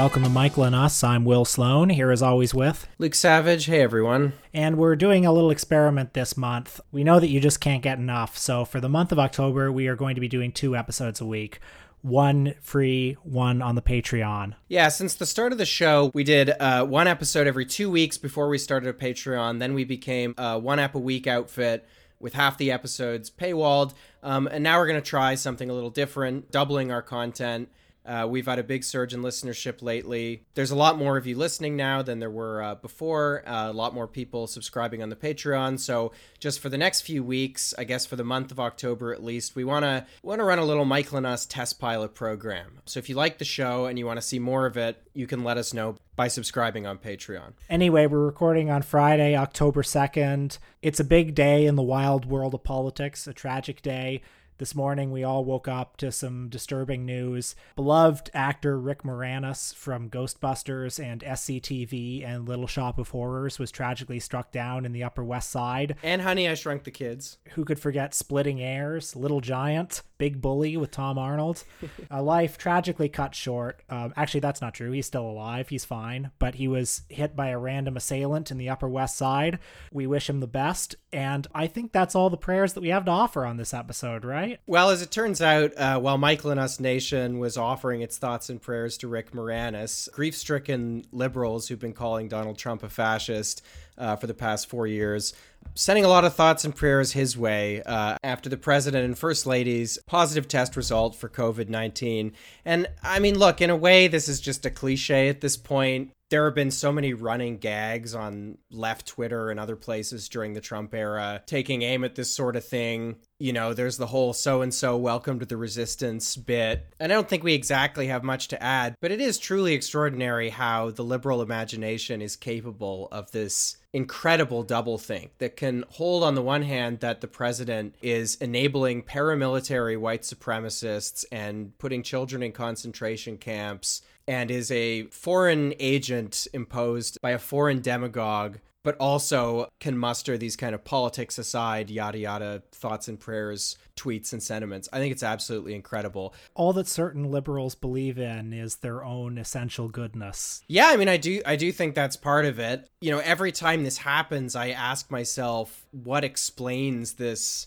welcome to Michael and Us. I'm Will Sloan, here as always with Luke Savage. Hey, everyone. And we're doing a little experiment this month. We know that you just can't get enough, so for the month of October, we are going to be doing two episodes a week one free, one on the Patreon. Yeah, since the start of the show, we did uh, one episode every two weeks before we started a Patreon. Then we became a one app a week outfit with half the episodes paywalled. Um, and now we're going to try something a little different, doubling our content. Uh, we've had a big surge in listenership lately. There's a lot more of you listening now than there were uh, before. Uh, a lot more people subscribing on the Patreon. So just for the next few weeks, I guess for the month of October at least, we want to want to run a little Michael and Us test pilot program. So if you like the show and you want to see more of it, you can let us know by subscribing on Patreon. Anyway, we're recording on Friday, October 2nd. It's a big day in the wild world of politics, a tragic day. This morning, we all woke up to some disturbing news. Beloved actor Rick Moranis from Ghostbusters and SCTV and Little Shop of Horrors was tragically struck down in the Upper West Side. And Honey, I Shrunk the Kids. Who could forget Splitting Heirs, Little Giant, Big Bully with Tom Arnold? a life tragically cut short. Um, actually, that's not true. He's still alive. He's fine. But he was hit by a random assailant in the Upper West Side. We wish him the best. And I think that's all the prayers that we have to offer on this episode, right? Well, as it turns out, uh, while Michael and Us Nation was offering its thoughts and prayers to Rick Moranis, grief stricken liberals who've been calling Donald Trump a fascist uh, for the past four years, sending a lot of thoughts and prayers his way uh, after the president and first lady's positive test result for COVID 19. And I mean, look, in a way, this is just a cliche at this point there have been so many running gags on left Twitter and other places during the Trump era taking aim at this sort of thing. You know, there's the whole so and so welcome to the resistance bit. And I don't think we exactly have much to add, but it is truly extraordinary how the liberal imagination is capable of this incredible doublethink that can hold on the one hand that the president is enabling paramilitary white supremacists and putting children in concentration camps and is a foreign agent imposed by a foreign demagogue but also can muster these kind of politics aside, yada yada thoughts and prayers, tweets and sentiments. I think it's absolutely incredible. All that certain liberals believe in is their own essential goodness. Yeah, I mean I do I do think that's part of it. You know, every time this happens, I ask myself what explains this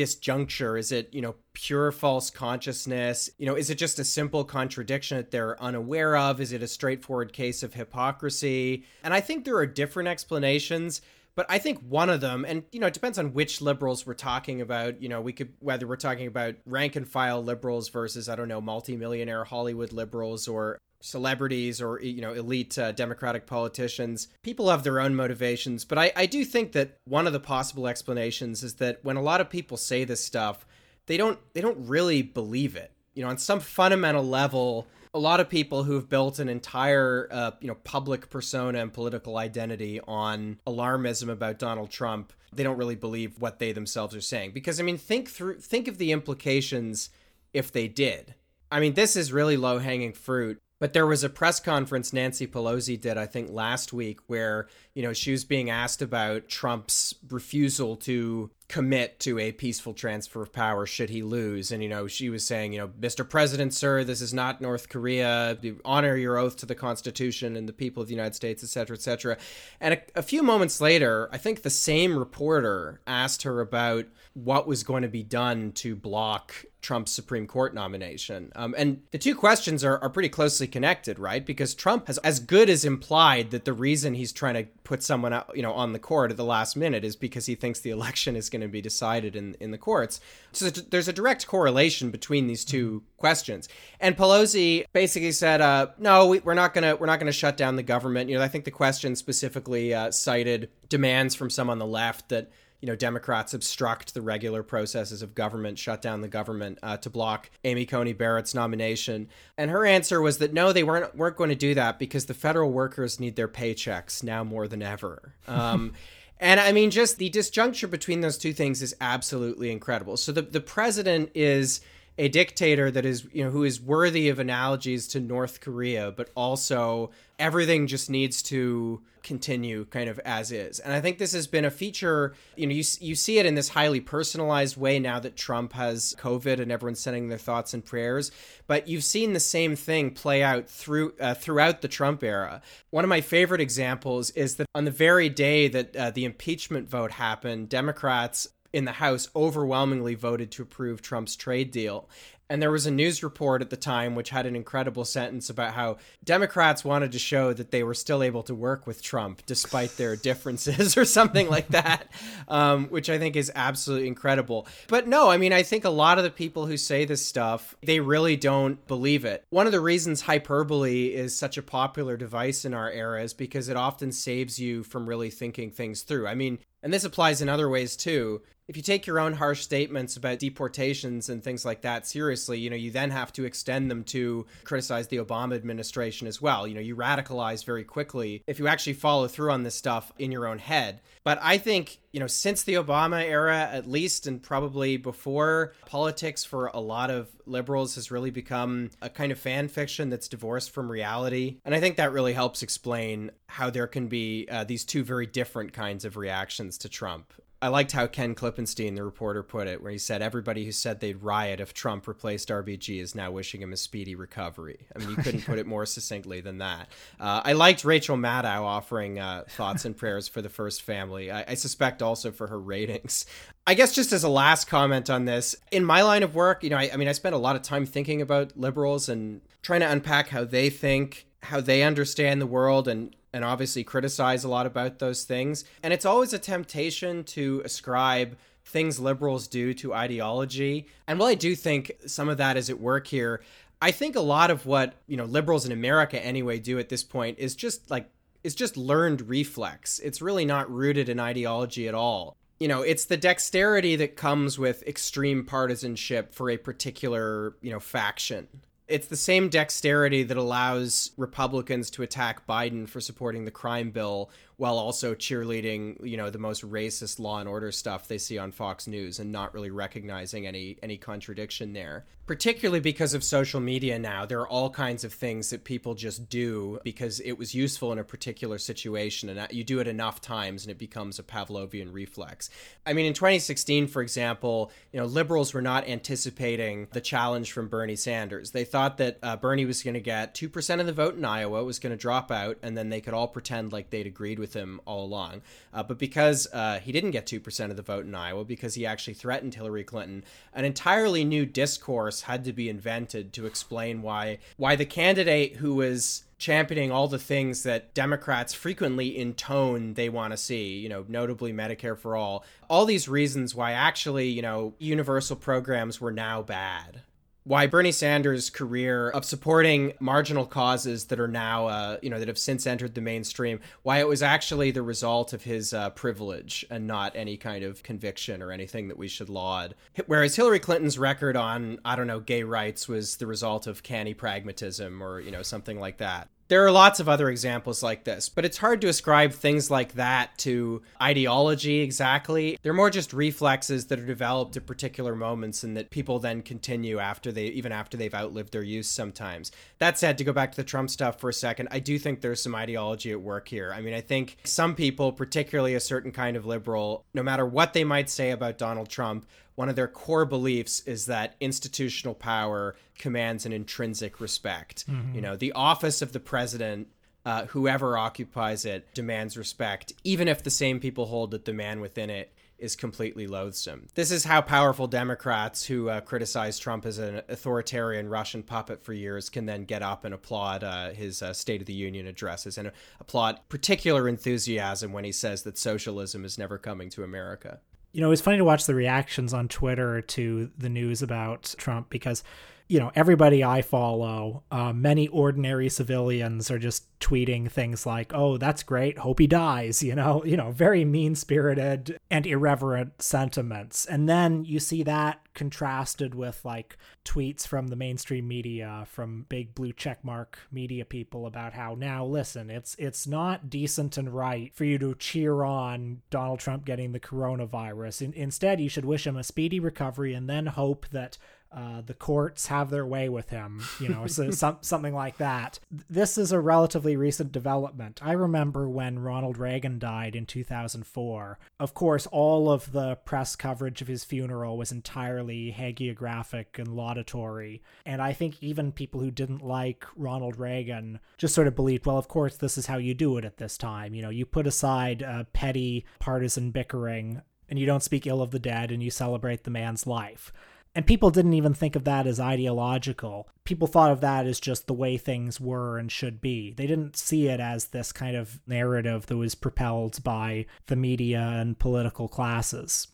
disjuncture? Is it, you know, pure false consciousness? You know, is it just a simple contradiction that they're unaware of? Is it a straightforward case of hypocrisy? And I think there are different explanations. But I think one of them, and you know, it depends on which liberals we're talking about. You know, we could whether we're talking about rank and file liberals versus I don't know multimillionaire Hollywood liberals or celebrities or you know elite uh, democratic politicians people have their own motivations. But I, I do think that one of the possible explanations is that when a lot of people say this stuff they don't they don't really believe it. You know on some fundamental level a lot of people who've built an entire uh, you know public persona and political identity on alarmism about Donald Trump they don't really believe what they themselves are saying. Because I mean think through think of the implications if they did. I mean this is really low hanging fruit but there was a press conference Nancy Pelosi did, I think, last week, where you know she was being asked about Trump's refusal to commit to a peaceful transfer of power should he lose. And, you know, she was saying, you know, Mr. President, sir, this is not North Korea. Honor your oath to the Constitution and the people of the United States, et cetera, et cetera. And a, a few moments later, I think the same reporter asked her about what was going to be done to block Trump's Supreme Court nomination. Um, and the two questions are, are pretty closely connected, right? Because Trump has as good as implied that the reason he's trying to put someone out, you know, on the court at the last minute is because he thinks the election is going to be decided in, in the courts. So there's a direct correlation between these two questions. And Pelosi basically said, uh, no, we, are not going to, we're not going to shut down the government. You know, I think the question specifically uh, cited demands from some on the left that you know, Democrats obstruct the regular processes of government, shut down the government uh, to block Amy Coney Barrett's nomination. And her answer was that no, they weren't weren't going to do that because the federal workers need their paychecks now more than ever. Um, and I mean, just the disjuncture between those two things is absolutely incredible. So the the president is a dictator that is, you know, who is worthy of analogies to North Korea, but also everything just needs to continue kind of as is. And I think this has been a feature, you know, you, you see it in this highly personalized way now that Trump has COVID and everyone's sending their thoughts and prayers. But you've seen the same thing play out through uh, throughout the Trump era. One of my favorite examples is that on the very day that uh, the impeachment vote happened, Democrats in the House overwhelmingly voted to approve Trump's trade deal. And there was a news report at the time which had an incredible sentence about how Democrats wanted to show that they were still able to work with Trump despite their differences or something like that, um, which I think is absolutely incredible. But no, I mean, I think a lot of the people who say this stuff, they really don't believe it. One of the reasons hyperbole is such a popular device in our era is because it often saves you from really thinking things through. I mean, and this applies in other ways too if you take your own harsh statements about deportations and things like that seriously, you know, you then have to extend them to criticize the Obama administration as well. You know, you radicalize very quickly if you actually follow through on this stuff in your own head. But I think, you know, since the Obama era, at least, and probably before, politics for a lot of liberals has really become a kind of fan fiction that's divorced from reality. And I think that really helps explain how there can be uh, these two very different kinds of reactions to Trump. I liked how Ken Klippenstein, the reporter, put it, where he said everybody who said they'd riot if Trump replaced RBG is now wishing him a speedy recovery. I mean, you couldn't put it more succinctly than that. Uh, I liked Rachel Maddow offering uh, thoughts and prayers for the first family. I, I suspect also for her ratings. I guess just as a last comment on this, in my line of work, you know, I, I mean, I spend a lot of time thinking about liberals and trying to unpack how they think, how they understand the world, and and obviously criticize a lot about those things. And it's always a temptation to ascribe things liberals do to ideology. And while I do think some of that is at work here, I think a lot of what, you know, liberals in America anyway do at this point is just like is just learned reflex. It's really not rooted in ideology at all. You know, it's the dexterity that comes with extreme partisanship for a particular, you know, faction it's the same dexterity that allows Republicans to attack Biden for supporting the crime bill while also cheerleading, you know, the most racist law and order stuff they see on Fox News and not really recognizing any any contradiction there. Particularly because of social media now, there are all kinds of things that people just do because it was useful in a particular situation and you do it enough times and it becomes a Pavlovian reflex. I mean, in 2016, for example, you know, liberals were not anticipating the challenge from Bernie Sanders. They thought that uh, Bernie was going to get 2% of the vote in Iowa, was going to drop out, and then they could all pretend like they'd agreed with with him all along. Uh, but because uh, he didn't get 2% of the vote in Iowa, because he actually threatened Hillary Clinton, an entirely new discourse had to be invented to explain why why the candidate who was championing all the things that Democrats frequently intone they want to see, you know, notably Medicare for all. All these reasons why actually, you know, universal programs were now bad why Bernie Sanders' career of supporting marginal causes that are now, uh, you know, that have since entered the mainstream, why it was actually the result of his uh, privilege and not any kind of conviction or anything that we should laud. Whereas Hillary Clinton's record on, I don't know, gay rights was the result of canny pragmatism or, you know, something like that. There are lots of other examples like this, but it's hard to ascribe things like that to ideology exactly. They're more just reflexes that are developed at particular moments and that people then continue after they even after they've outlived their use sometimes. That said, to go back to the Trump stuff for a second, I do think there's some ideology at work here. I mean, I think some people, particularly a certain kind of liberal, no matter what they might say about Donald Trump, one of their core beliefs is that institutional power commands an intrinsic respect. Mm-hmm. You know, the office of the president uh, whoever occupies it demands respect, even if the same people hold that the man within it is completely loathsome. This is how powerful Democrats who uh, criticize Trump as an authoritarian Russian puppet for years can then get up and applaud uh, his uh, State of the Union addresses and applaud particular enthusiasm when he says that socialism is never coming to America you know, it's funny to watch the reactions on Twitter to the news about Trump because you know everybody i follow uh, many ordinary civilians are just tweeting things like oh that's great. Hope he dies you know you know very mean spirited and irreverent sentiments. And then you see that contrasted with like tweets from the mainstream media from big blue checkmark media people about how now listen it's it's not decent and right for you to cheer on Donald Trump getting the coronavirus. In, instead you should wish him a speedy recovery and then hope that uh, the courts have their way with him, you know, so some, something like that. This is a relatively recent development. I remember when Ronald Reagan died in 2004. Of course, all of the press coverage of his funeral was entirely hagiographic and laudatory. And I think even people who didn't like Ronald Reagan just sort of believed, well, of course, this is how you do it at this time. You know, you put aside petty partisan bickering and you don't speak ill of the dead and you celebrate the man's life. And people didn't even think of that as ideological. People thought of that as just the way things were and should be. They didn't see it as this kind of narrative that was propelled by the media and political classes.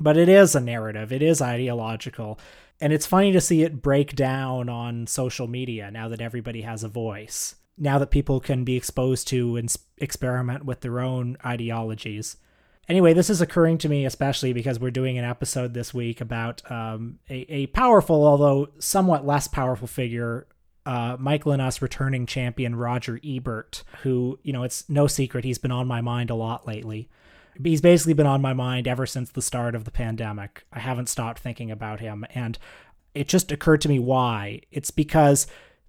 But it is a narrative, it is ideological. And it's funny to see it break down on social media now that everybody has a voice. Now that people can be exposed to and experiment with their own ideologies. Anyway, this is occurring to me especially because we're doing an episode this week about um, a, a powerful, although somewhat less powerful figure uh, Michael and us returning champion Roger Ebert, who, you know, it's no secret he's been on my mind a lot lately. He's basically been on my mind ever since the start of the pandemic. I haven't stopped thinking about him. And it just occurred to me why. It's because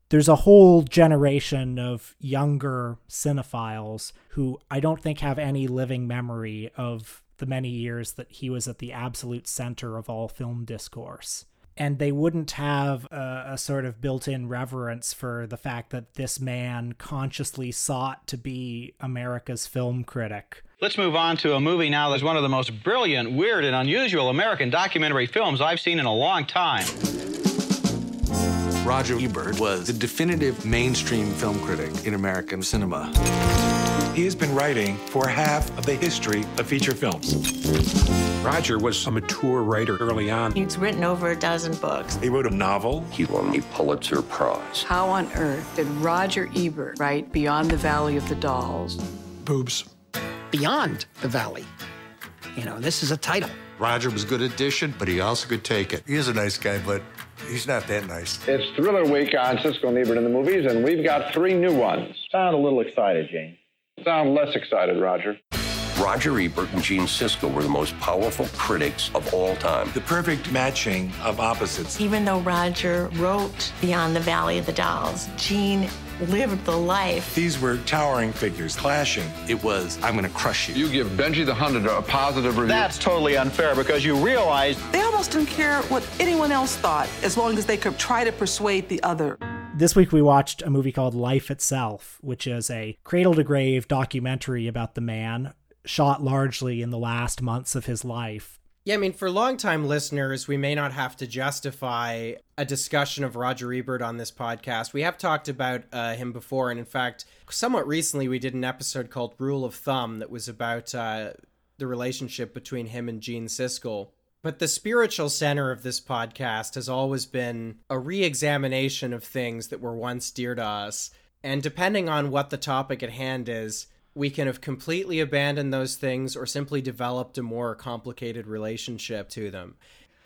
there's a whole generation of younger cinephiles who I don't think have any living memory of the many years that he was at the absolute center of all film discourse. And they wouldn't have a, a sort of built in reverence for the fact that this man consciously sought to be America's film critic. Let's move on to a movie now that's one of the most brilliant, weird, and unusual American documentary films I've seen in a long time. Roger Ebert was the definitive mainstream film critic in American cinema. He has been writing for half of the history of feature films. Roger was a mature writer early on. He's written over a dozen books. He wrote a novel. He won a Pulitzer Prize. How on earth did Roger Ebert write Beyond the Valley of the Dolls? Boobs. Beyond the Valley. You know, this is a title. Roger was good at dishing, but he also could take it. He is a nice guy, but he's not that nice. It's Thriller Week on Siskel and Ebert in the movies, and we've got three new ones. Sound a little excited, Gene. Sound less excited, Roger. Roger Ebert and Gene Siskel were the most powerful critics of all time. The perfect matching of opposites. Even though Roger wrote Beyond the Valley of the Dolls, Gene lived the life. These were towering figures clashing. It was, I'm going to crush you. You give Benji the Hunted a positive review. That's totally unfair because you realize they almost didn't care what anyone else thought as long as they could try to persuade the other. This week we watched a movie called Life Itself, which is a cradle to grave documentary about the man shot largely in the last months of his life yeah, I mean, for longtime listeners, we may not have to justify a discussion of Roger Ebert on this podcast. We have talked about uh, him before, and in fact, somewhat recently, we did an episode called Rule of Thumb that was about uh, the relationship between him and Gene Siskel. But the spiritual center of this podcast has always been a re examination of things that were once dear to us. And depending on what the topic at hand is, we can have completely abandoned those things or simply developed a more complicated relationship to them.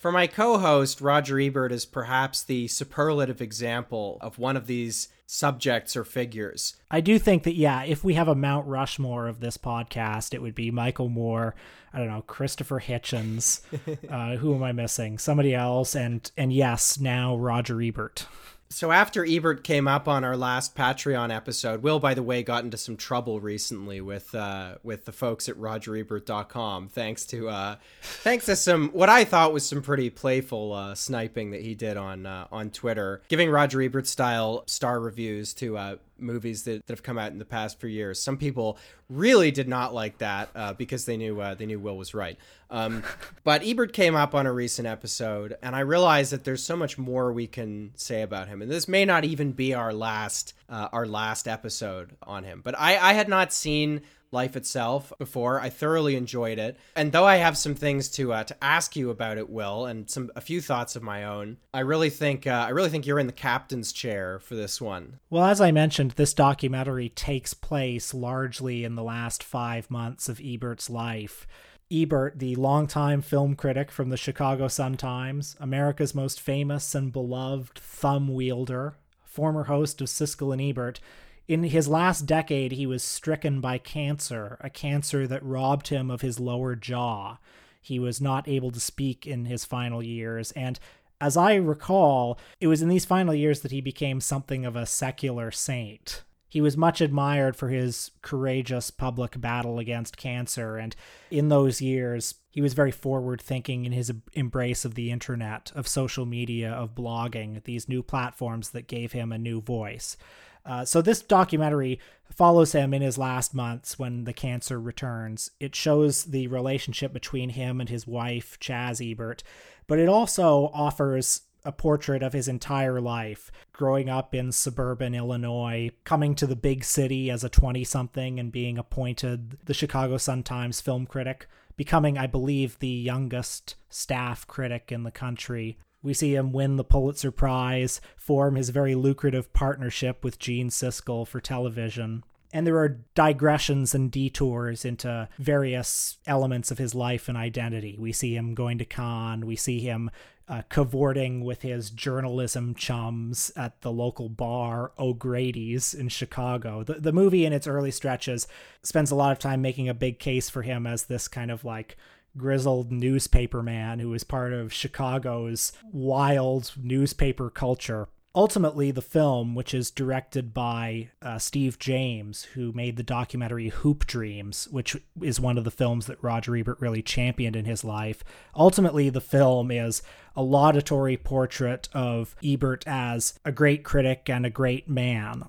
For my co host, Roger Ebert is perhaps the superlative example of one of these subjects or figures. I do think that, yeah, if we have a Mount Rushmore of this podcast, it would be Michael Moore, I don't know, Christopher Hitchens. uh, who am I missing? Somebody else. And, and yes, now Roger Ebert. So after Ebert came up on our last Patreon episode, Will, by the way, got into some trouble recently with uh, with the folks at RogerEbert.com, thanks to uh, thanks to some what I thought was some pretty playful uh, sniping that he did on uh, on Twitter, giving Roger Ebert style star reviews to uh, movies that, that have come out in the past few years. Some people really did not like that uh, because they knew uh, they knew Will was right. Um, but Ebert came up on a recent episode, and I realized that there's so much more we can say about him, and this may not even be our last uh, our last episode on him. But I, I had not seen life itself before. I thoroughly enjoyed it, and though I have some things to uh, to ask you about it, Will, and some a few thoughts of my own, I really think uh, I really think you're in the captain's chair for this one. Well, as I mentioned, this documentary takes place largely in the last five months of Ebert's life. Ebert, the longtime film critic from the Chicago Sun-Times, America's most famous and beloved thumb wielder, former host of Siskel and Ebert, in his last decade, he was stricken by cancer, a cancer that robbed him of his lower jaw. He was not able to speak in his final years, and As I recall, it was in these final years that he became something of a secular saint. He was much admired for his courageous public battle against cancer, and in those years, he was very forward thinking in his embrace of the internet, of social media, of blogging, these new platforms that gave him a new voice. Uh, so this documentary follows him in his last months when the cancer returns. It shows the relationship between him and his wife, Chaz Ebert, but it also offers a portrait of his entire life growing up in suburban Illinois, coming to the big city as a 20 something and being appointed the Chicago Sun-Times film critic, becoming, I believe, the youngest staff critic in the country. We see him win the Pulitzer Prize, form his very lucrative partnership with Gene Siskel for television. And there are digressions and detours into various elements of his life and identity. We see him going to Cannes. We see him uh, cavorting with his journalism chums at the local bar O'Grady's in Chicago. The, the movie, in its early stretches, spends a lot of time making a big case for him as this kind of like grizzled newspaper man who was part of Chicago's wild newspaper culture. Ultimately the film which is directed by uh, steve james who made the documentary hoop dreams which is one of the films that roger ebert really championed in his life. Ultimately the film is a laudatory portrait of ebert as a great critic and a great man.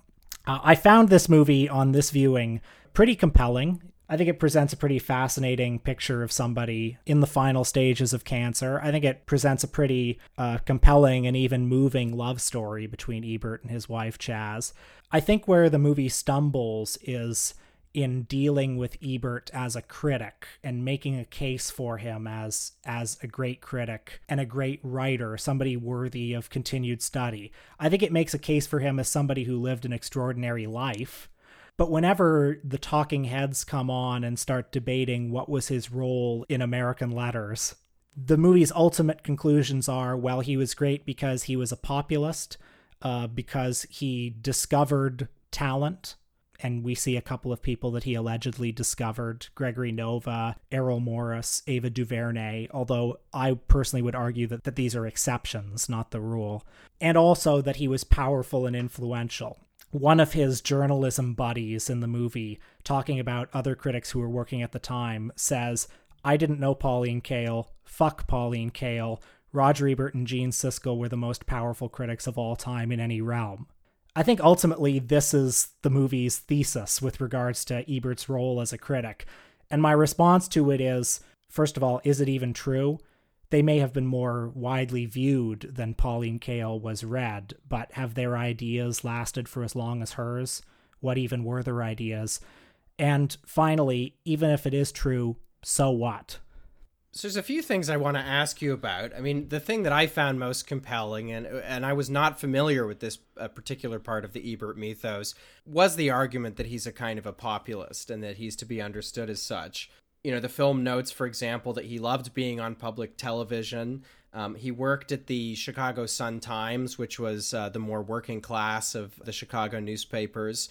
Uh, i found this movie on this viewing pretty compelling I think it presents a pretty fascinating picture of somebody in the final stages of cancer. I think it presents a pretty uh, compelling and even moving love story between Ebert and his wife, Chaz. I think where the movie stumbles is in dealing with Ebert as a critic and making a case for him as as a great critic and a great writer, somebody worthy of continued study. I think it makes a case for him as somebody who lived an extraordinary life but whenever the talking heads come on and start debating what was his role in American letters, the movie's ultimate conclusions are well, he was great because he was a populist, uh, because he discovered talent. And we see a couple of people that he allegedly discovered Gregory Nava, Errol Morris, Ava DuVernay, although I personally would argue that, that these are exceptions, not the rule. And also that he was powerful and influential one of his journalism buddies in the movie, talking about other critics who were working at the time, says, I didn't know Pauline Kael. Fuck Pauline Kael. Roger Ebert and Gene Siskel were the most powerful critics of all time in any realm. I think ultimately this is the movie's thesis with regards to Ebert's role as a critic. And my response to it is first of all, is it even true? They may have been more widely viewed than Pauline Kael was read, but have their ideas lasted for as long as hers? What even were their ideas? And finally, even if it is true, so what? So there's a few things I want to ask you about. I mean, the thing that I found most compelling, and and I was not familiar with this uh, particular part of the Ebert mythos, was the argument that he's a kind of a populist and that he's to be understood as such you know, the film notes, for example, that he loved being on public television. Um, he worked at the Chicago Sun Times, which was uh, the more working class of the Chicago newspapers.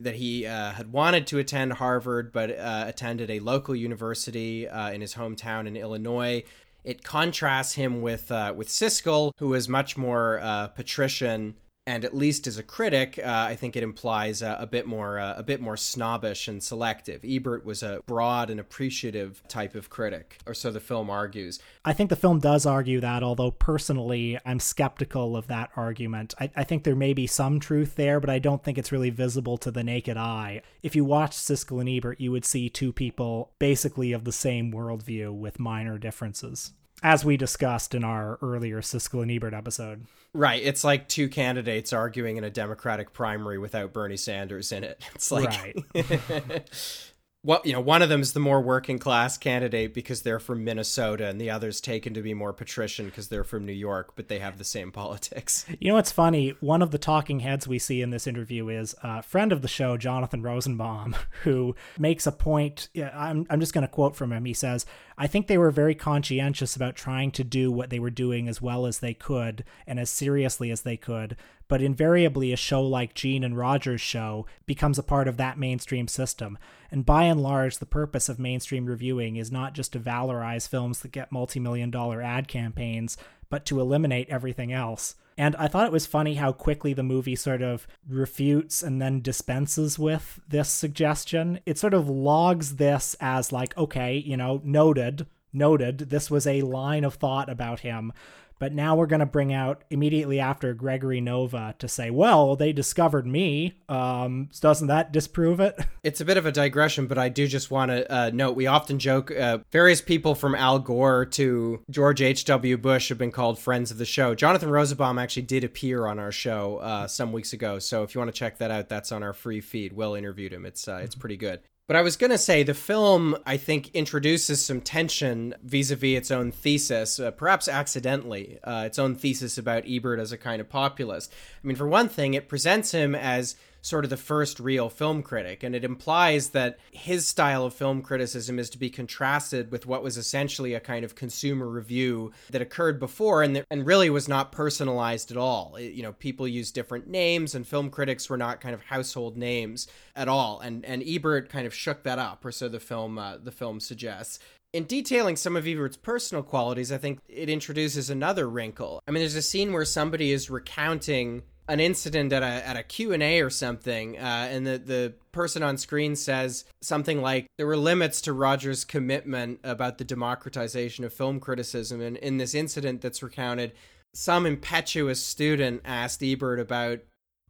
That he uh, had wanted to attend Harvard, but uh, attended a local university uh, in his hometown in Illinois. It contrasts him with uh, with Siskel, who was much more uh, patrician and at least as a critic, uh, I think it implies a bit more uh, a bit more snobbish and selective. Ebert was a broad and appreciative type of critic, or so the film argues. I think the film does argue that, although personally I'm skeptical of that argument. I, I think there may be some truth there, but I don't think it's really visible to the naked eye. If you watched Siskel and Ebert, you would see two people basically of the same worldview with minor differences as we discussed in our earlier Siskel and Ebert episode. Right. It's like two candidates arguing in a Democratic primary without Bernie Sanders in it. It's like right. well, you know, one of them is the more working class candidate because they're from Minnesota, and the other's taken to be more patrician because they're from New York, but they have the same politics. You know what's funny? One of the talking heads we see in this interview is a friend of the show, Jonathan Rosenbaum, who makes a point. I'm, I'm just going to quote from him. He says, I think they were very conscientious about trying to do what they were doing as well as they could and as seriously as they could, but invariably a show like Gene and Roger's show becomes a part of that mainstream system. And by and large, the purpose of mainstream reviewing is not just to valorize films that get multi million dollar ad campaigns, but to eliminate everything else. And I thought it was funny how quickly the movie sort of refutes and then dispenses with this suggestion. It sort of logs this as like, okay, you know, noted, noted, this was a line of thought about him. But now we're going to bring out immediately after Gregory Nava to say, well, they discovered me. Um, doesn't that disprove it? It's a bit of a digression, but I do just want to uh, note we often joke uh, various people from Al Gore to George H.W. Bush have been called friends of the show. Jonathan Rosenbaum actually did appear on our show uh, some weeks ago. So if you want to check that out, that's on our free feed. Will interviewed him. It's, uh, it's pretty good. But I was going to say the film, I think, introduces some tension vis a vis its own thesis, uh, perhaps accidentally, uh, its own thesis about Ebert as a kind of populist. I mean, for one thing, it presents him as sort of the first real film critic. And it implies that his style of film criticism is to be contrasted with what was essentially a kind of consumer review that occurred before and, and really was not personalized at all. It, you know, people used different names and film critics were not kind of household names at all. And, and Ebert kind of shook that up, or so the film, uh, the film suggests in detailing some of Ebert's personal qualities, I think it introduces another wrinkle. I mean, there's a scene where somebody is recounting an incident at a at a Q&A or something uh, and the the person on screen says something like there were limits to Roger's commitment about the democratization of film criticism. And in this incident that's recounted some impetuous student asked Ebert about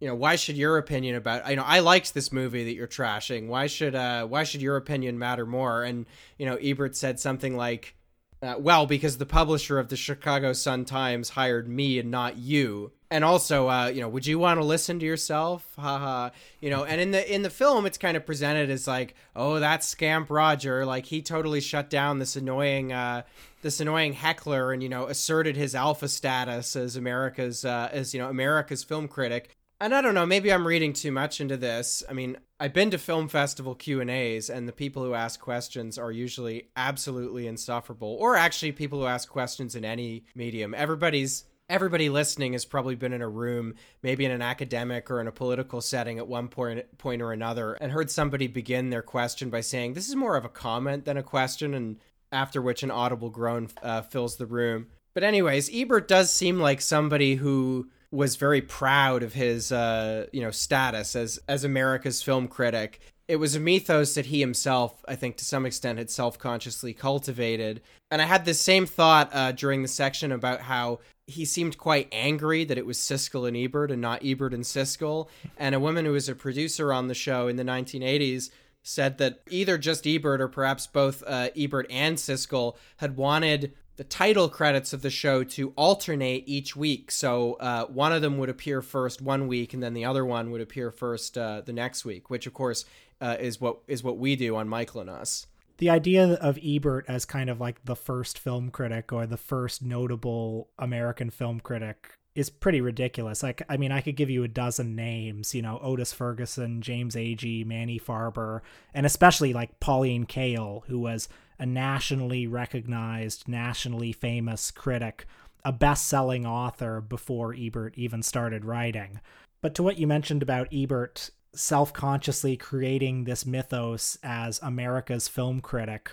you know why should your opinion about you know I liked this movie that you're trashing. Why should uh why should your opinion matter more? And you know Ebert said something like uh, well because the publisher of the Chicago Sun Times hired me and not you and also uh, you know would you want to listen to yourself? Haha. You know and in the in the film it's kind of presented as like oh that scamp roger. Like he totally shut down this annoying uh, this annoying heckler and you know asserted his alpha status as america's uh, as you know america's film critic. And i don't know maybe i'm reading too much into this. I mean i've been to film festival q and a's and the people who ask questions are usually absolutely insufferable or actually people who ask questions in any medium. Everybody's everybody listening has probably been in a room, maybe in an academic or in a political setting at one point point or another, and heard somebody begin their question by saying, "This is more of a comment than a question," and after which an audible groan uh, fills the room. But anyways, Ebert does seem like somebody who was very proud of his uh, you know status as as America's film critic. It was a mythos that he himself, I think, to some extent, had self consciously cultivated. And I had this same thought uh, during the section about how he seemed quite angry that it was Siskel and Ebert and not Ebert and Siskel. And a woman who was a producer on the show in the 1980s said that either just Ebert or perhaps both uh, Ebert and Siskel had wanted the title credits of the show to alternate each week. So uh, one of them would appear first one week, and then the other one would appear first uh, the next week. Which, of course, uh, is what is what we do on Michael and Us the idea of Ebert as kind of like the first film critic or the first notable American film critic is pretty ridiculous. Like, I mean, I could give you a dozen names, you know, Otis Ferguson, James Agee, Manny Farber, and especially like Pauline Kael, who was a nationally recognized, nationally famous critic, a best selling author before Ebert even started writing. But to what you mentioned about Ebert self consciously creating this mythos as America's film critic.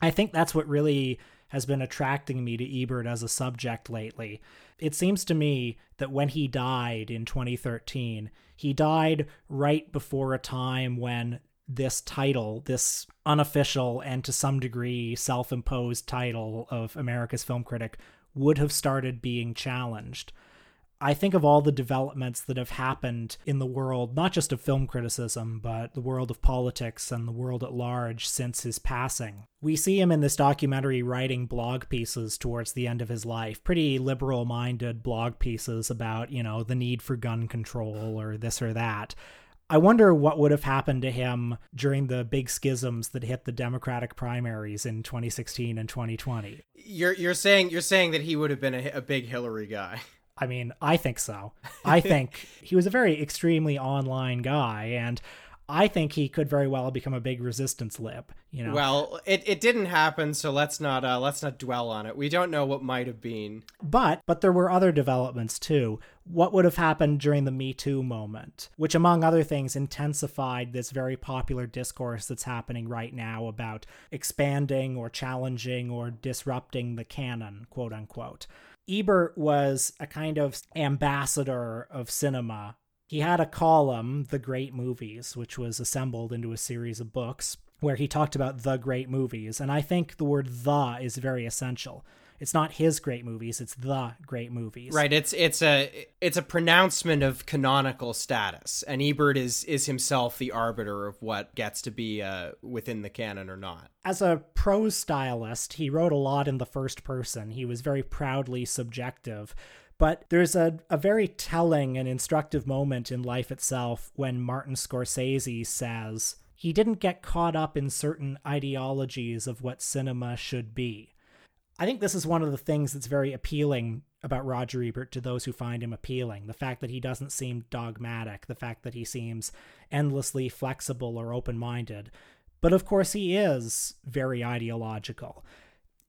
I think that's what really has been attracting me to Ebert as a subject lately. It seems to me that when he died in 2013, he died right before a time when this title, this unofficial and to some degree self imposed title of America's film critic, would have started being challenged. I think of all the developments that have happened in the world, not just of film criticism, but the world of politics and the world at large since his passing. We see him in this documentary writing blog pieces towards the end of his life, pretty liberal minded blog pieces about, you know, the need for gun control or this or that. I wonder what would have happened to him during the big schisms that hit the Democratic primaries in 2016 and 2020. You're you're saying you're saying that he would have been a, a big Hillary guy. I mean, I think so. I think he was a very extremely online guy, and I think he could very well become a big resistance lip. You know. Well, it, it didn't happen, so let's not uh, let's not dwell on it. We don't know what might have been. But but there were other developments too. What would have happened during the Me Too moment, which among other things intensified this very popular discourse that's happening right now about expanding or challenging or disrupting the canon, quote unquote Ebert was a kind of ambassador of cinema. He had a column, The Great Movies, which was assembled into a series of books where he talked about the great movies. And I think the word the is very essential. It's not his great movies, it's the great movies. Right, it's it's a it's a pronouncement of canonical status. And Ebert is is himself the arbiter of what gets to be uh, within the canon or not. As a prose stylist, he wrote a lot in the first person. He was very proudly subjective. But there's a, a very telling and instructive moment in life itself when Martin Scorsese says, he didn't get caught up in certain ideologies of what cinema should be. I think this is one of the things that's very appealing about Roger Ebert to those who find him appealing. The fact that he doesn't seem dogmatic, the fact that he seems endlessly flexible or open minded. But of course, he is very ideological.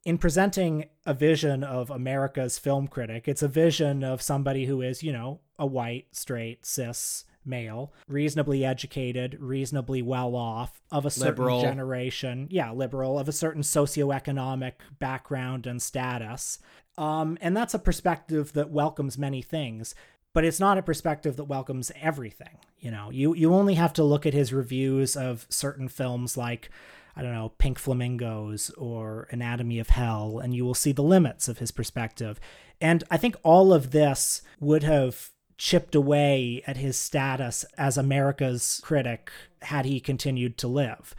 In presenting a vision of America's film critic, it's a vision of somebody who is, you know, a white, straight, cis male, reasonably educated, reasonably well off, of a certain Liberal. generation. Yeah, liberal, of a certain socioeconomic background and status. Um, and that's a perspective that welcomes many things, but it's not a perspective that welcomes everything. You know, you, you only have to look at his reviews of certain films like, I don't know, Pink Flamingos or Anatomy of Hell, and you will see the limits of his perspective. And I think all of this would have chipped away at his status as America's critic had he continued to live.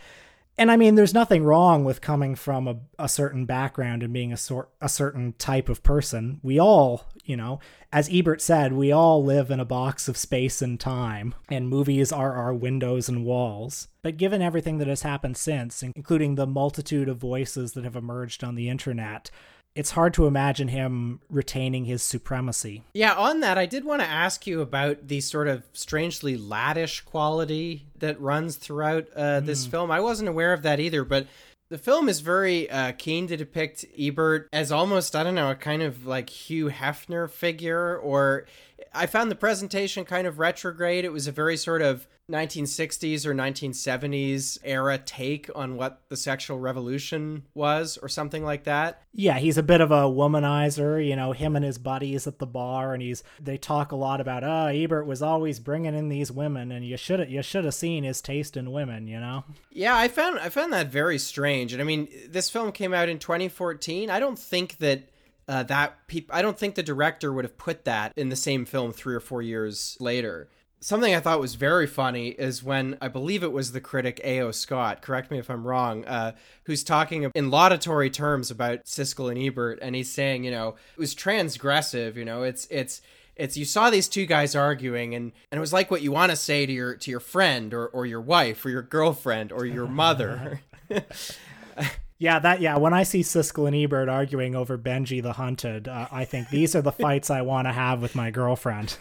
And I mean, there's nothing wrong with coming from a, a certain background and being a sort a certain type of person. We all, you know, as Ebert said, we all live in a box of space and time, and movies are our windows and walls. But given everything that has happened since, including the multitude of voices that have emerged on the internet, it's hard to imagine him retaining his supremacy. Yeah, on that, I did want to ask you about the sort of strangely laddish quality that runs throughout uh, this Hmm. film. I wasn't aware of that either, but the film is very uh, keen to depict Ebert as almost, I don't know, a kind of like Hugh Hefner figure, or I found the presentation kind of retrograde. It was a very sort of 1960s or 1970s era take on what the sexual revolution was, or something like that. Yeah, he's a bit of a womanizer, you know, him and his buddies at the bar and he's they talk a lot about, "Oh, Ebert was always bringing in these women and you should you should have seen his taste in women, you know." Yeah, I found I found that very strange. And I mean, this film came out in 2014. I don't think that uh, that peop- I don't think the director would have put that in the same film 3 or 4 years later. Something I thought was very funny is when I believe it was the critic A.O. Scott, correct me if I'm wrong, uh, who's talking in laudatory terms about Siskel and Ebert, and he's saying, you know, it was transgressive. You know, it's it's it's you saw these two guys arguing, and and it was like what you want to say to your to your friend or or your wife or your girlfriend or your mother. Yeah, that yeah, when I see Siskel and Ebert arguing over Benji the Hunted, uh, I think these are the fights I want to have with my girlfriend.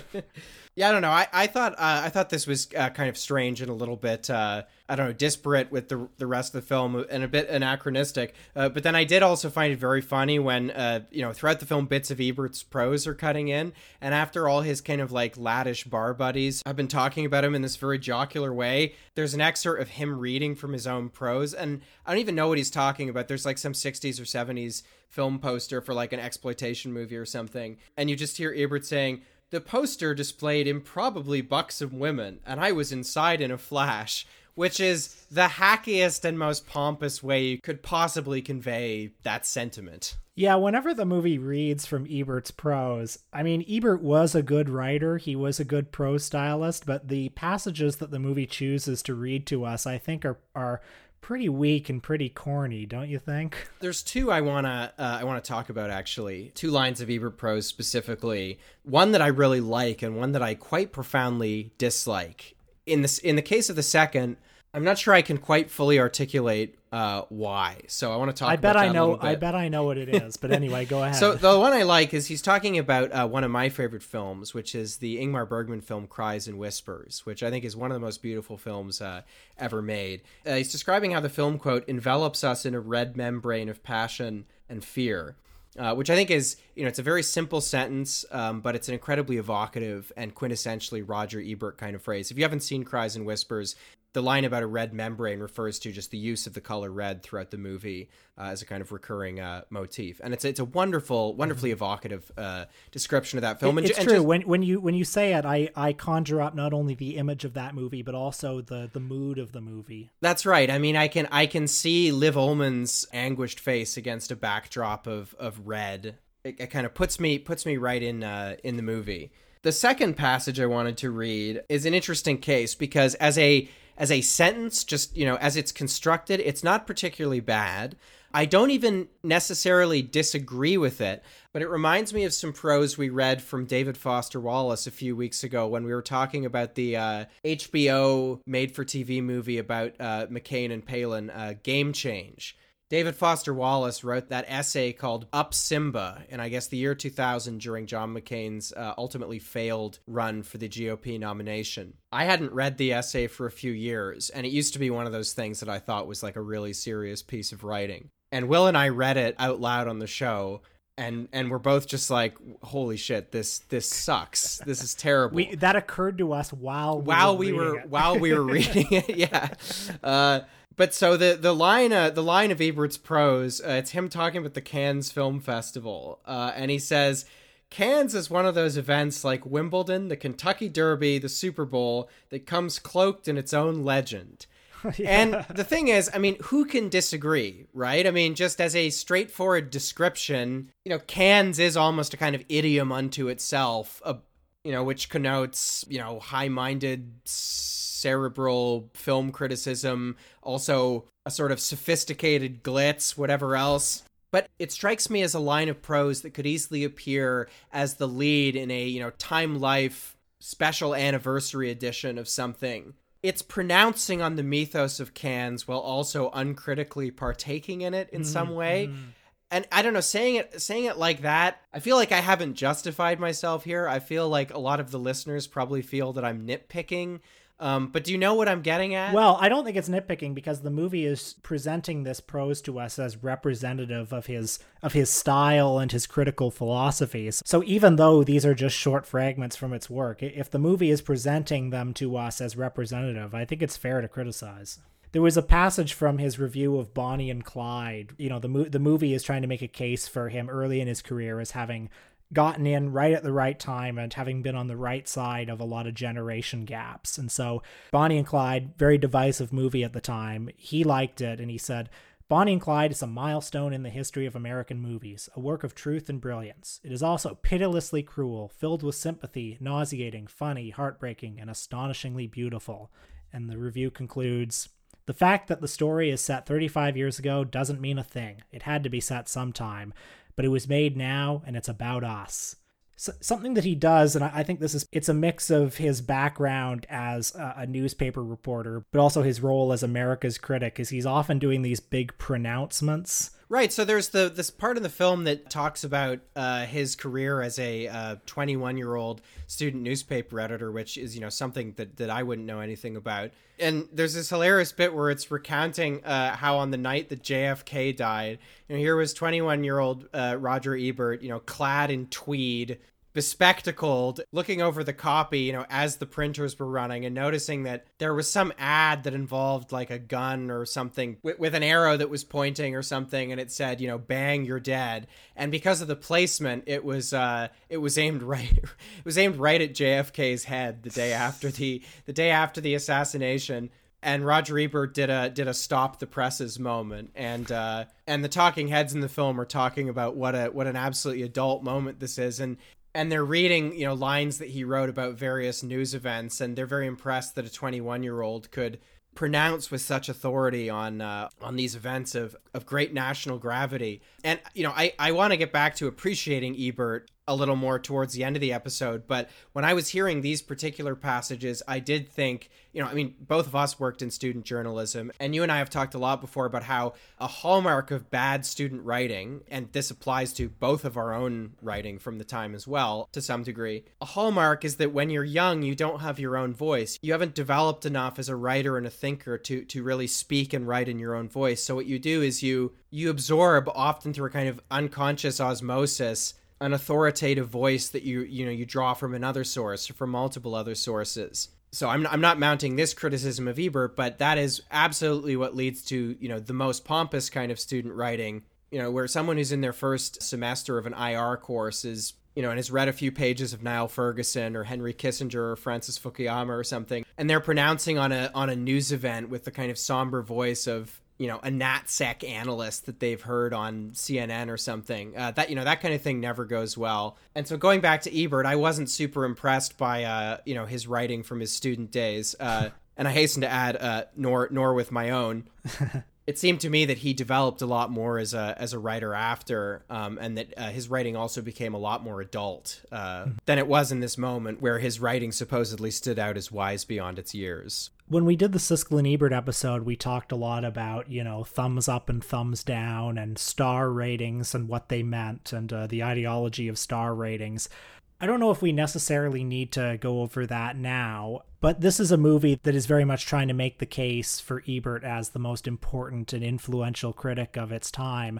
Yeah, I don't know. I, I thought uh, I thought this was uh, kind of strange and a little bit uh, I don't know disparate with the the rest of the film and a bit anachronistic. Uh, but then I did also find it very funny when uh, you know throughout the film bits of Ebert's prose are cutting in, and after all his kind of like laddish bar buddies have been talking about him in this very jocular way. There's an excerpt of him reading from his own prose, and I don't even know what he's talking about. There's like some 60s or 70s film poster for like an exploitation movie or something, and you just hear Ebert saying. The poster displayed improbably buxom women, and I was inside in a flash, which is the hackiest and most pompous way you could possibly convey that sentiment. Yeah, whenever the movie reads from Ebert's prose, I mean, Ebert was a good writer, he was a good prose stylist, but the passages that the movie chooses to read to us, I think, are are pretty weak and pretty corny, don't you think? There's two I wanna uh, I wanna talk about actually. Two lines of Ebert prose specifically. One that I really like, and one that I quite profoundly dislike. In this, in the case of the second, I'm not sure I can quite fully articulate uh, why. So I want to talk. I bet about I that know. I bet I know what it is. But anyway, go ahead. So the one I like is he's talking about uh, one of my favorite films, which is the Ingmar Bergman film "Cries and Whispers," which I think is one of the most beautiful films uh, ever made. Uh, he's describing how the film quote envelops us in a red membrane of passion and fear. Uh, which I think is, you know, it's a very simple sentence, um, but it's an incredibly evocative and quintessentially Roger Ebert kind of phrase. If you haven't seen Cries and Whispers, the line about a red membrane refers to just the use of the color red throughout the movie uh, as a kind of recurring uh, motif, and it's it's a wonderful, wonderfully evocative uh, description of that film. It, and, it's and true. just- when when you when you say it, I I conjure up not only the image of that movie, but also the the mood of the movie. That's right. I mean, I can I can see Liv Ullmann's anguished face against a backdrop of of red. It, it kind of puts me puts me right in uh, in the movie. The second passage I wanted to read is an interesting case because as a as a sentence, just you know, as it's constructed, it's not particularly bad. I don't even necessarily disagree with it, but it reminds me of some prose we read from David Foster Wallace a few weeks ago when we were talking about the uh, HBO made for TV movie about uh, McCain and Palin, uh, Game Change. David Foster Wallace wrote that essay called Up Simba in, I guess, the year 2000 during John McCain's uh, ultimately failed run for the GOP nomination. I hadn't read the essay for a few years, and it used to be one of those things that I thought was like a really serious piece of writing. And Will and I read it out loud on the show. And, and we're both just like, holy shit! This this sucks. This is terrible. We that occurred to us while we while were we were reading it. while we were reading it. Yeah. Uh, but so the the line uh, the line of Ebert's prose, uh, it's him talking about the Cannes Film Festival, uh, and he says. Cannes is one of those events like Wimbledon, the Kentucky Derby, the Super Bowl that comes cloaked in its own legend. And the thing is, I mean, who can disagree, right? I mean, just as a straightforward description, you know, Cannes is almost a kind of idiom unto itself, a, you know, which connotes, you know, high-minded cerebral film criticism, also a sort of sophisticated glitz, whatever else. But it strikes me as a line of prose that could easily appear as the lead in a, you know, Time Life special anniversary edition of something. It's pronouncing on the mythos of Cannes while also uncritically partaking in it in some mm, way. Mm. And I don't know, saying it saying it like that, I feel like I haven't justified myself here. I feel like a lot of the listeners probably feel that I'm nitpicking. Um, but do you know what I'm getting at? Well, I don't think it's nitpicking because the movie is presenting this prose to us as representative of his of his style and his critical philosophies. So even though these are just short fragments from its work, if the movie is presenting them to us as representative, I think it's fair to criticize. There was a passage from his review of Bonnie and Clyde. You know, the mo- the movie is trying to make a case for him early in his career as having gotten in right at the right time and having been on the right side of a lot of generation gaps. And so Bonnie and Clyde, very divisive movie at the time. He liked it and he said, Bonnie and Clyde is a milestone in the history of American movies, a work of truth and brilliance. It is also pitilessly cruel, filled with sympathy, nauseating, funny, heartbreaking, and astonishingly beautiful. And the review concludes The fact that the story is set 35 years ago doesn't mean a thing. It had to be set sometime but it was made now and it's about us. So, something that he does, and I, I think this is it's a mix of his background as a, a newspaper reporter, but also his role as America's critic, is he's often doing these big pronouncements. Right. So there's the this part in the film that talks about uh, his career as a 21 year old student newspaper editor, which is you know something that that I wouldn't know anything about. And there's this hilarious bit where it's recounting uh, how on the night that JFK died, you know, here was 21 year old uh, Roger Ebert, you know, clad in tweed, bespectacled, looking over the copy, you know, as the printers were running and noticing that there was some ad that involved like a gun or something with, with, an arrow that was pointing or something and it said, you know, bang, you're dead. And because of the placement, it was uh it was aimed right it was aimed right at JFK's head the day after the the day after the assassination. And Roger Ebert did a did a stop the presses moment, and uh, and the talking heads in the film are talking about what a what an absolutely adult moment this is, and and they're reading you know lines that he wrote about various news events, and they're very impressed that a 21 year old could pronounce with such authority on uh, on these events of of great national gravity. And you know, I I want to get back to appreciating Ebert a little more towards the end of the episode, but when I was hearing these particular passages, I did think, you know, I mean, both of us worked in student journalism, and you and I have talked a lot before about how a hallmark of bad student writing, and this applies to both of our own writing from the time as well, to some degree, a hallmark is that when you're young, you don't have your own voice. You haven't developed enough as a writer and a thinker to to really speak and write in your own voice. So what you do is you you absorb often through a kind of unconscious osmosis an authoritative voice that you you know you draw from another source or from multiple other sources so I'm I'm not mounting this criticism of Ebert, but that is absolutely what leads to you know the most pompous kind of student writing. You know, where someone who's in their first semester of an IR course is you know, and has read a few pages of Niall Ferguson or Henry Kissinger or Francis Fukuyama or something, and they're pronouncing on a on a news event with the kind of somber voice of you know a NatSec analyst that they've heard on CNN or something. Uh, that you know that kind of thing never goes well. And so going back to Ebert, I wasn't super impressed by uh, you know his writing from his student days. Uh, and I hasten to add, uh, nor nor with my own. it seemed to me that he developed a lot more as a as a writer after, um, and that uh, his writing also became a lot more adult uh, than it was in this moment, where his writing supposedly stood out as wise beyond its years. When we did the Siskel and Ebert episode, we talked a lot about you know thumbs up and thumbs down and star ratings and what they meant and uh, the ideology of star ratings. I don't know if we necessarily need to go over that now, but this is a movie that is very much trying to make the case for Ebert as the most important and influential critic of its time.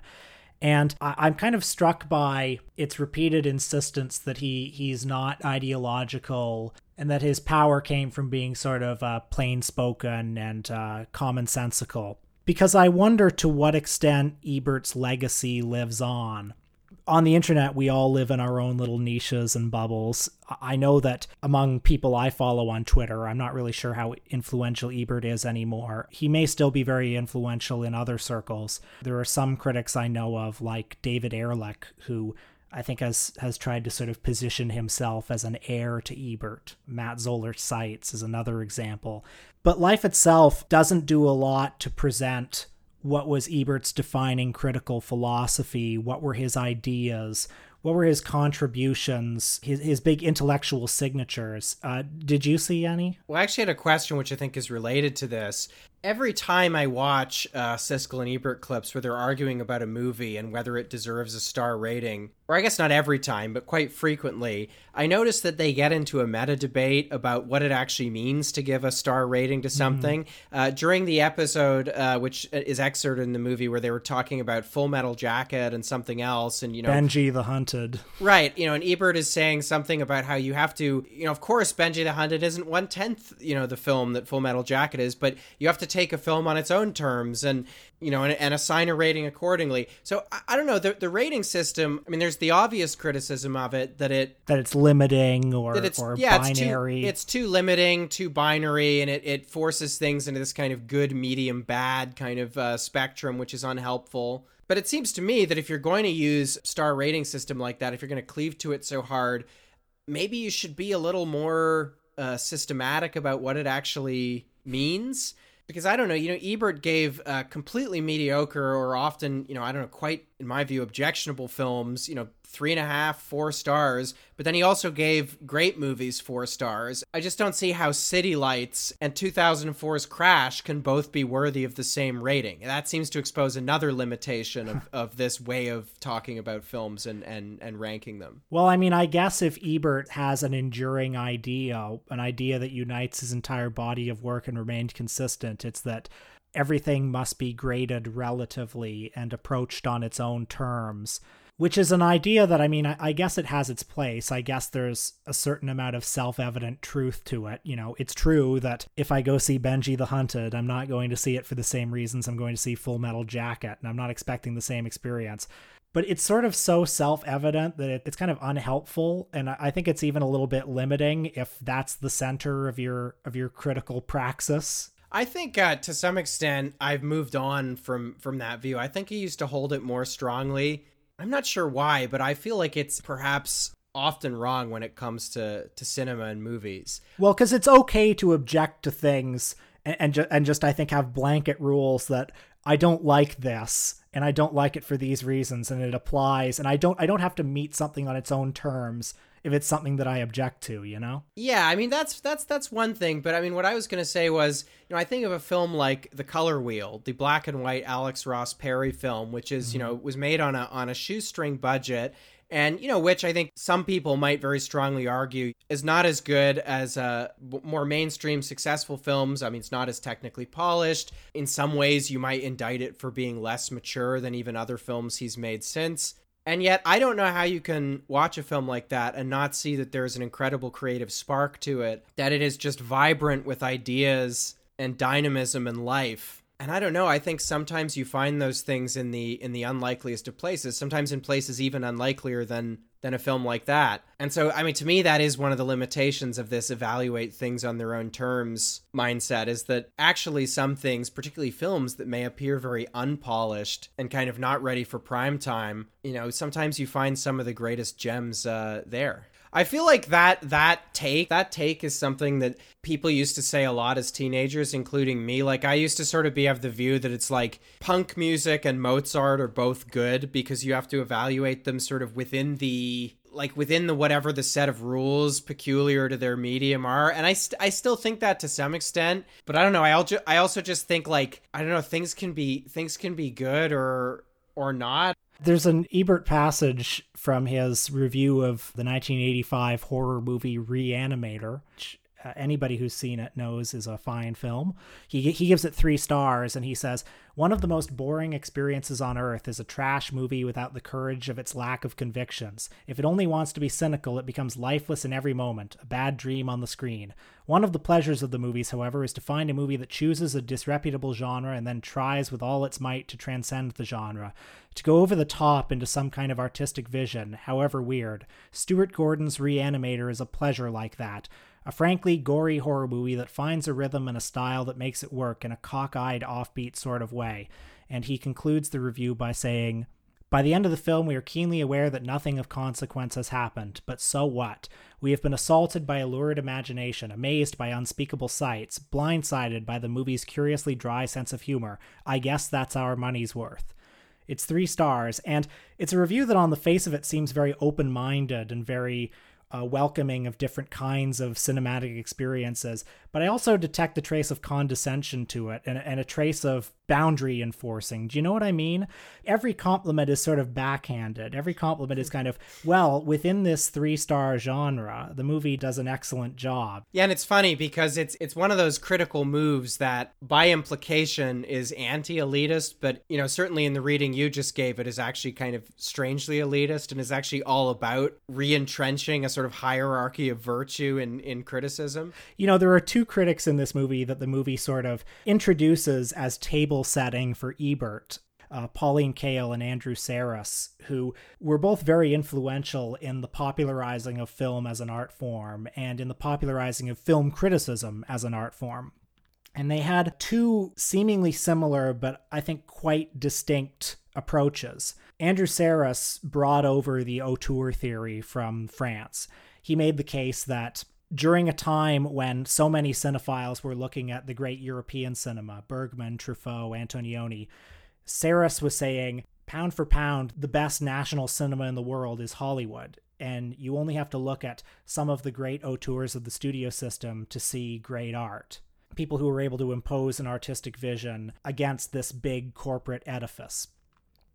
And I- am kind of struck by its repeated insistence that he he's not ideological and that his power came from being sort of uh, plain spoken and uh, commonsensical. Because I wonder to what extent Ebert's legacy lives on on the internet, we all live in our own little niches and bubbles. I know that among people I follow on Twitter, I'm not really sure how influential Ebert is anymore. He may still be very influential in other circles. There are some critics I know of, like David Ehrlich, who I think has has tried to sort of position himself as an heir to Ebert. Matt Zoller Seitz is another example. But life itself doesn't do a lot to present what was Ebert's defining critical philosophy, what were his ideas, what were his contributions, his, his big intellectual signatures. Uh, did you see any? Well, I actually had a question which I think is related to this every time I watch uh, Siskel and Ebert clips where they're arguing about a movie and whether it deserves a star rating, or I guess not every time, but quite frequently, I notice that they get into a meta debate about what it actually means to give a star rating to mm-hmm. something. Mm-hmm. Uh, during the episode, uh, which is excerpted in the movie, where they were talking about Full Metal Jacket and something else, and you know, Benji the Hunted, right? You know, and Ebert is saying something about how you have to, you know, of course, Benji the Hunted isn't one tenth, you know, the film that Full Metal Jacket is, but you have to take a film on its own terms and you know and, and assign a rating accordingly. So I, I, don't know the, the rating system i mean there's the obvious criticism of it that it that it's limiting or, that it's, or yeah, binary it's too, it's too limiting too binary and it, it forces things into this kind of good medium bad kind of uh, spectrum which is unhelpful. But it seems to me that if you're going to use star rating system like that if you're going to cleave to it so hard maybe you should be a little more uh, systematic about what it actually means because I don't know, you know, Ebert gave uh, completely mediocre or often, you know, I don't know, quite in my view, objectionable films, you know, three and a half, four stars. But then he also gave great movies four stars. I just don't see how City Lights and 2004's Crash can both be worthy of the same rating. That seems to expose another limitation of, of this way of talking about films and, and, and ranking them. Well, I mean, I guess if Ebert has an enduring idea, an idea that unites his entire body of work and remained consistent, it's that everything must be graded relatively and approached on its own terms which is an idea that I mean, I, I, guess it has its place. I guess there's a certain amount of self evident truth to it. You know, it's true that if I go see Benji the Hunted, I'm not going to see it for the same reasons I'm going to see Full Metal Jacket, and I'm not expecting the same experience. But it's sort of so self evident that it, it's kind of unhelpful, and I think it's even a little bit limiting if that's the center of your of your critical praxis. I think uh, to some extent I've moved on from from that view. I think he used to hold it more strongly I'm not sure why, but I feel like it's perhaps often wrong when it comes to to cinema and movies. Well, because it's okay to object to things and and, ju- and just I think have blanket rules that I don't like this and I don't like it for these reasons and it applies and I don't I don't have to meet something on its own terms if it's something that I object to, you know? Yeah, I mean that's that's that's one thing, but I mean what I was going to say was, you know, I think of a film like The Color Wheel, the black and white Alex Ross Perry film, which is, mm-hmm. you know, was made on a on a shoestring budget and you know which i think some people might very strongly argue is not as good as uh, more mainstream successful films i mean it's not as technically polished in some ways you might indict it for being less mature than even other films he's made since And yet, I don't know how you can watch a film like that and not see that there's an incredible creative spark to it, that it is just vibrant with ideas and dynamism and life. And I don't know, I think sometimes you find those things in the in the unlikeliest of places, sometimes in places even unlikelier than than a film like that. And so, I mean, to me, that is one of the limitations of this evaluate things on their own terms mindset is that actually some things, particularly films that may appear very unpolished and kind of not ready for prime time, you know, sometimes you find some of the greatest gems uh, there. I feel like that that take that take is something that people used to say a lot as teenagers, including me. Like I used to sort of be of the view that it's like punk music and Mozart are both good because you have to evaluate them sort of within the like within the whatever the set of rules peculiar to their medium are. And i st- i still think that to some extent but i don't know. I also i also just think like i don't know things can be things can be good or or not there's an Ebert passage from his review of the 1985 horror movie Reanimator, which uh, anybody who's seen it knows is a fine film. He, he gives it three stars and he says, One of the most boring experiences on earth is a trash movie without the courage of its lack of convictions. If it only wants to be cynical, it becomes lifeless in every moment, a bad dream on the screen. One of the pleasures of the movies, however, is to find a movie that chooses a disreputable genre and then tries with all its might to transcend the genre, to go over the top into some kind of artistic vision, however weird. Stuart Gordon's Reanimator is a pleasure like that a frankly gory horror movie that finds a rhythm and a style that makes it work in a cockeyed, offbeat sort of way. And he concludes the review by saying, by the end of the film, we are keenly aware that nothing of consequence has happened, but so what? We have been assaulted by a lurid imagination, amazed by unspeakable sights, blindsided by the movie's curiously dry sense of humor. I guess that's our money's worth. It's three stars, and it's a review that, on the face of it, seems very open minded and very uh, welcoming of different kinds of cinematic experiences, but I also detect a trace of condescension to it and, and a trace of boundary enforcing. Do you know what I mean? Every compliment is sort of backhanded. Every compliment is kind of, well, within this three star genre, the movie does an excellent job. Yeah, and it's funny because it's it's one of those critical moves that by implication is anti elitist, but you know, certainly in the reading you just gave it is actually kind of strangely elitist and is actually all about re entrenching a sort of hierarchy of virtue in, in criticism. You know, there are two critics in this movie that the movie sort of introduces as table setting for Ebert. Uh, Pauline Kael and Andrew Sarris, who were both very influential in the popularizing of film as an art form and in the popularizing of film criticism as an art form. And they had two seemingly similar, but I think quite distinct approaches. Andrew Sarris brought over the auteur theory from France. He made the case that during a time when so many cinephiles were looking at the great European cinema, Bergman, Truffaut, Antonioni, Sarris was saying, pound for pound, the best national cinema in the world is Hollywood. And you only have to look at some of the great auteurs of the studio system to see great art. People who were able to impose an artistic vision against this big corporate edifice.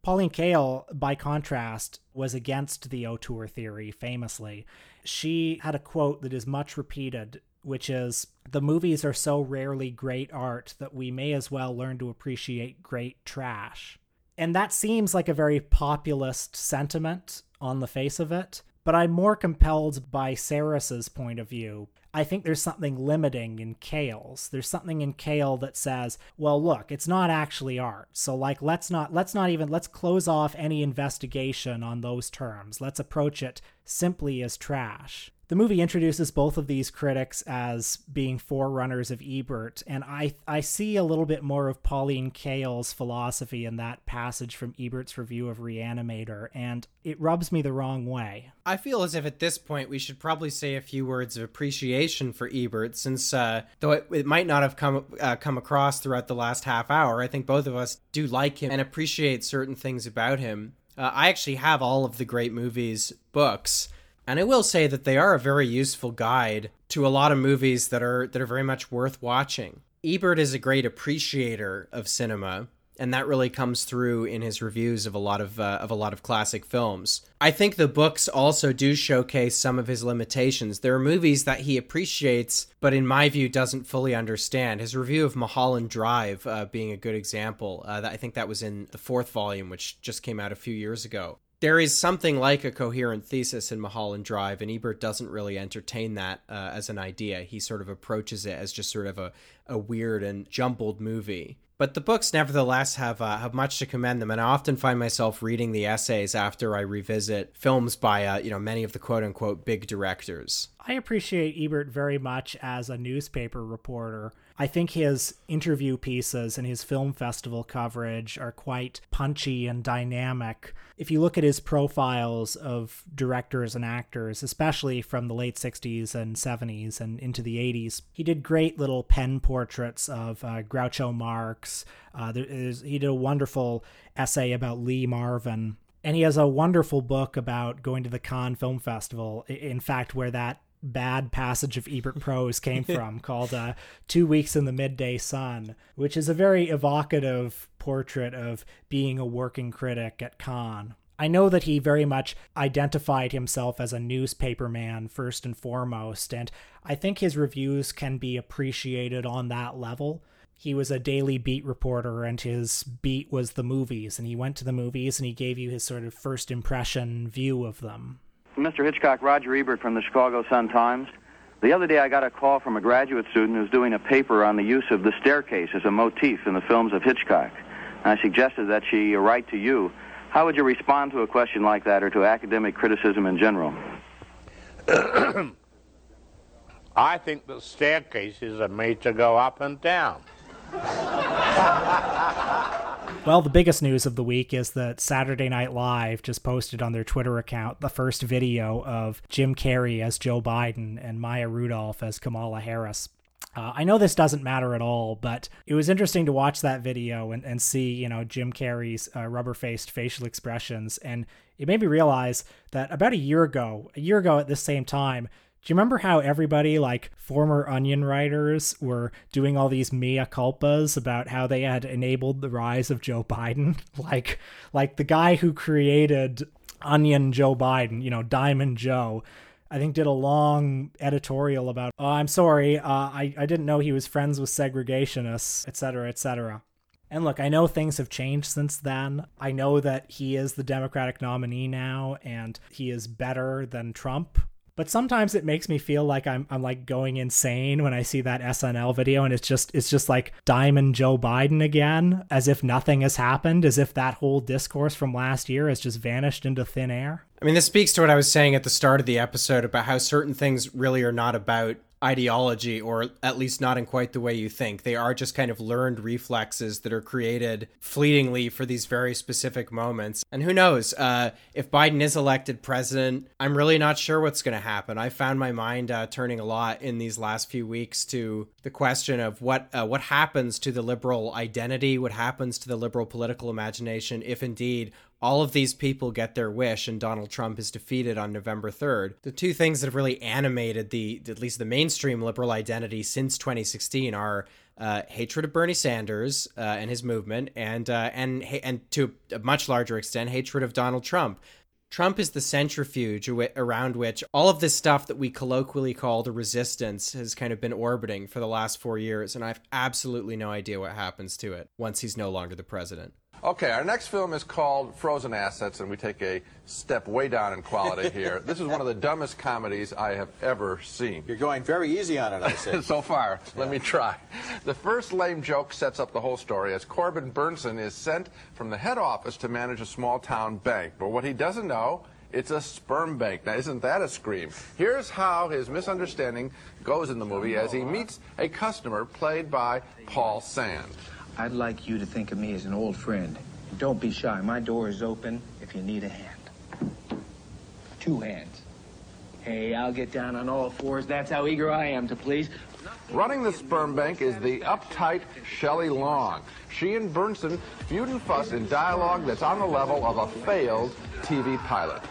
Pauline Kael, by contrast, was against the auteur theory famously. She had a quote that is much repeated, which is The movies are so rarely great art that we may as well learn to appreciate great trash. And that seems like a very populist sentiment on the face of it, but I'm more compelled by Sarris's point of view I think there's something limiting in Kael's. There's something in Kael that says, well, look, it's not actually art. So like let's not let's not even let's close off any investigation on those terms. Let's approach it simply as trash. The movie introduces both of these critics as being forerunners of Ebert, and I I see a little bit more of Pauline Kael's philosophy in that passage from Ebert's review of Reanimator, and it rubs me the wrong way. I feel as if at this point we should probably say a few words of appreciation for Ebert, since uh, though it, it, might not have come uh, come across throughout the last half hour, I think both of us do like him and appreciate certain things about him. Uh, I actually have all of the great movies books. And I will say that they are a very useful guide to a lot of movies that are that are very much worth watching. Ebert is a great appreciator of cinema, and that really comes through in his reviews of a lot of uh, of a lot of classic films. I think the books also do showcase some of his limitations. There are movies that he appreciates, but in my view doesn't fully understand. His review of Mulholland Drive uh, being a good example. Uh, that I think that was in the fourth volume, which just came out a few years ago. There is something like a coherent thesis in Mulholland Drive, and Ebert doesn't really entertain that uh, as an idea. He sort of approaches it as just sort of a, a weird and jumbled movie. But the books, nevertheless, have uh, have much to commend them, and I often find myself reading the essays after I revisit films by uh, you know many of the quote unquote big directors. I appreciate Ebert very much as a newspaper reporter. I think his interview pieces and his film festival coverage are quite punchy and dynamic. If you look at his profiles of directors and actors, especially from the late 60s and 70s and into the 80s, he did great little pen portraits of uh, Groucho Marx. Uh, he did a wonderful essay about Lee Marvin. And he has a wonderful book about going to the Cannes Film Festival. In fact, where that bad passage of Ebert prose came from called uh, Two Weeks in the Midday Sun, which is a very evocative portrait of being a working critic at Cannes. I know that he very much identified himself as a newspaperman first and foremost, and I think his reviews can be appreciated on that level. He was a daily beat reporter, and his beat was the movies, and he went to the movies and he gave you his sort of first impression view of them. Mr. Hitchcock, Roger Ebert from the Chicago Sun-Times. The other day I got a call from a graduate student who's doing a paper on the use of the staircase as a motif in the films of Hitchcock. I suggested that she write to you. How would you respond to a question like that or to academic criticism in general? I think that staircases are made to go up and down. Well, the biggest news of the week is that Saturday Night Live just posted on their Twitter account the first video of Jim Carrey as Joe Biden and Maya Rudolph as Kamala Harris. Uh, I know this doesn't matter at all, but it was interesting to watch that video and, and see, you know, Jim Carrey's uh, rubber faced facial expressions. And it made me realize that about a year ago, a year ago at this same time, do you remember how everybody, like former Onion writers, were doing all these mea culpas about how they had enabled the rise of Joe Biden? like, like the guy who created Onion Joe Biden, you know, Diamond Joe. I think did a long editorial about. Oh, I'm sorry, uh, I I didn't know he was friends with segregationists, etc., etc. And look, I know things have changed since then. I know that he is the Democratic nominee now, and he is better than Trump but sometimes it makes me feel like I'm I'm like going insane when I see that SNL video and it's just it's just like Diamond Joe Biden again, as if nothing has happened, as if that whole discourse from last year has just vanished into thin air. I mean, this speaks to what I was saying at the start of the episode about how certain things really are not about ideology, or at least not in quite the way you think. They are just kind of learned reflexes that are created fleetingly for these very specific moments. And who knows, uh, if Biden is elected president, I'm really not sure what's going to happen. I found my mind uh, turning a lot in these last few weeks to the question of what uh, what happens to the liberal identity, what happens to the liberal political imagination, if indeed all of these people get their wish and Donald Trump is defeated on November 3rd. The two things that have really animated the at least the mainstream liberal identity since 2016 are uh, hatred of Bernie Sanders uh, and his movement, and uh, and and to a much larger extent, hatred of Donald Trump. Trump is the centrifuge around which all of this stuff that we colloquially call the resistance has kind of been orbiting for the last four years, and I have absolutely no idea what happens to it once he's no longer the president. Okay, our next film is called Frozen Assets, and we take a step way down in quality here. this is one of the dumbest comedies I have ever seen. You're going very easy on it, I see. so far. Yeah. Let me try. The first lame joke sets up the whole story as Corbin Bernsen is sent from the head office to manage a small town bank. But what he doesn't know it's a sperm bank. Now, isn't that a scream? Here's how his misunderstanding goes in the movie as he oh. meets a customer played by Paul Sand. I'd like you to think of me as an old friend. Don't be shy. My door is open if you need a hand. Two hands. Hey, I'll get down on all fours. That's how eager I am to please. Running the sperm bank is the uptight Shelley Long. She and Bernsen feud and fuss in dialogue that's on the level of a failed TV pilot.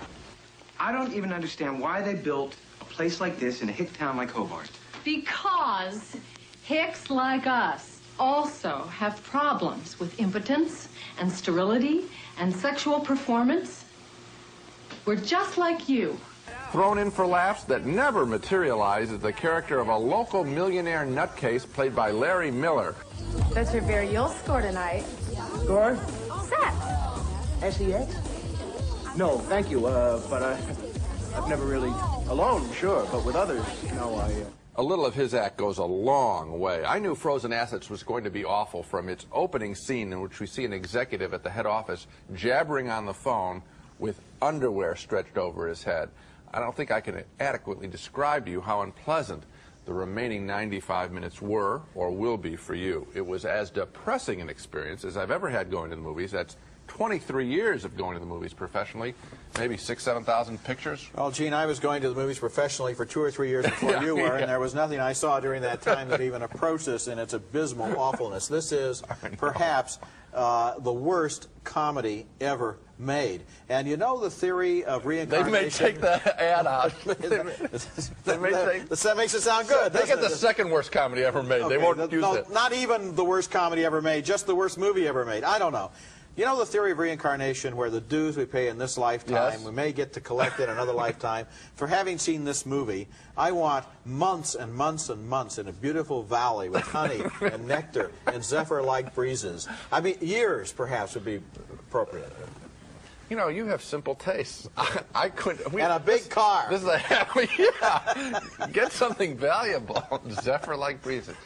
I don't even understand why they built a place like this in a hick town like Hobart. Because hicks like us also have problems with impotence and sterility and sexual performance. We're just like you. Thrown in for laughs that never materialize is the character of a local millionaire nutcase played by Larry Miller. That's your beer you'll score tonight. Score? Set. S-E-X? No, thank you, uh, but I, I've never really, alone, sure, but with others, no, I... Uh... A little of his act goes a long way. I knew Frozen Assets was going to be awful from its opening scene in which we see an executive at the head office jabbering on the phone with underwear stretched over his head. I don't think I can adequately describe to you how unpleasant the remaining 95 minutes were or will be for you. It was as depressing an experience as I've ever had going to the movies. That's 23 years of going to the movies professionally, maybe six, 7,000 pictures. Well, Gene, I was going to the movies professionally for two or three years before yeah, you were, yeah. and there was nothing I saw during that time that even approached this in its abysmal awfulness. This is perhaps uh, the worst comedy ever made. And you know the theory of reincarnation? They may take the ad out. they may, take, that makes it sound good. They get it? the second worst comedy ever made. Okay, they won't the, use no, it. Not even the worst comedy ever made, just the worst movie ever made. I don't know. You know the theory of reincarnation where the dues we pay in this lifetime, yes. we may get to collect in another lifetime. For having seen this movie, I want months and months and months in a beautiful valley with honey and nectar and zephyr-like breezes. I mean, years perhaps would be appropriate. You know, you have simple tastes. I, I couldn't. We, and a big this, car. This is a yeah. Get something valuable. Zephyr-like breezes.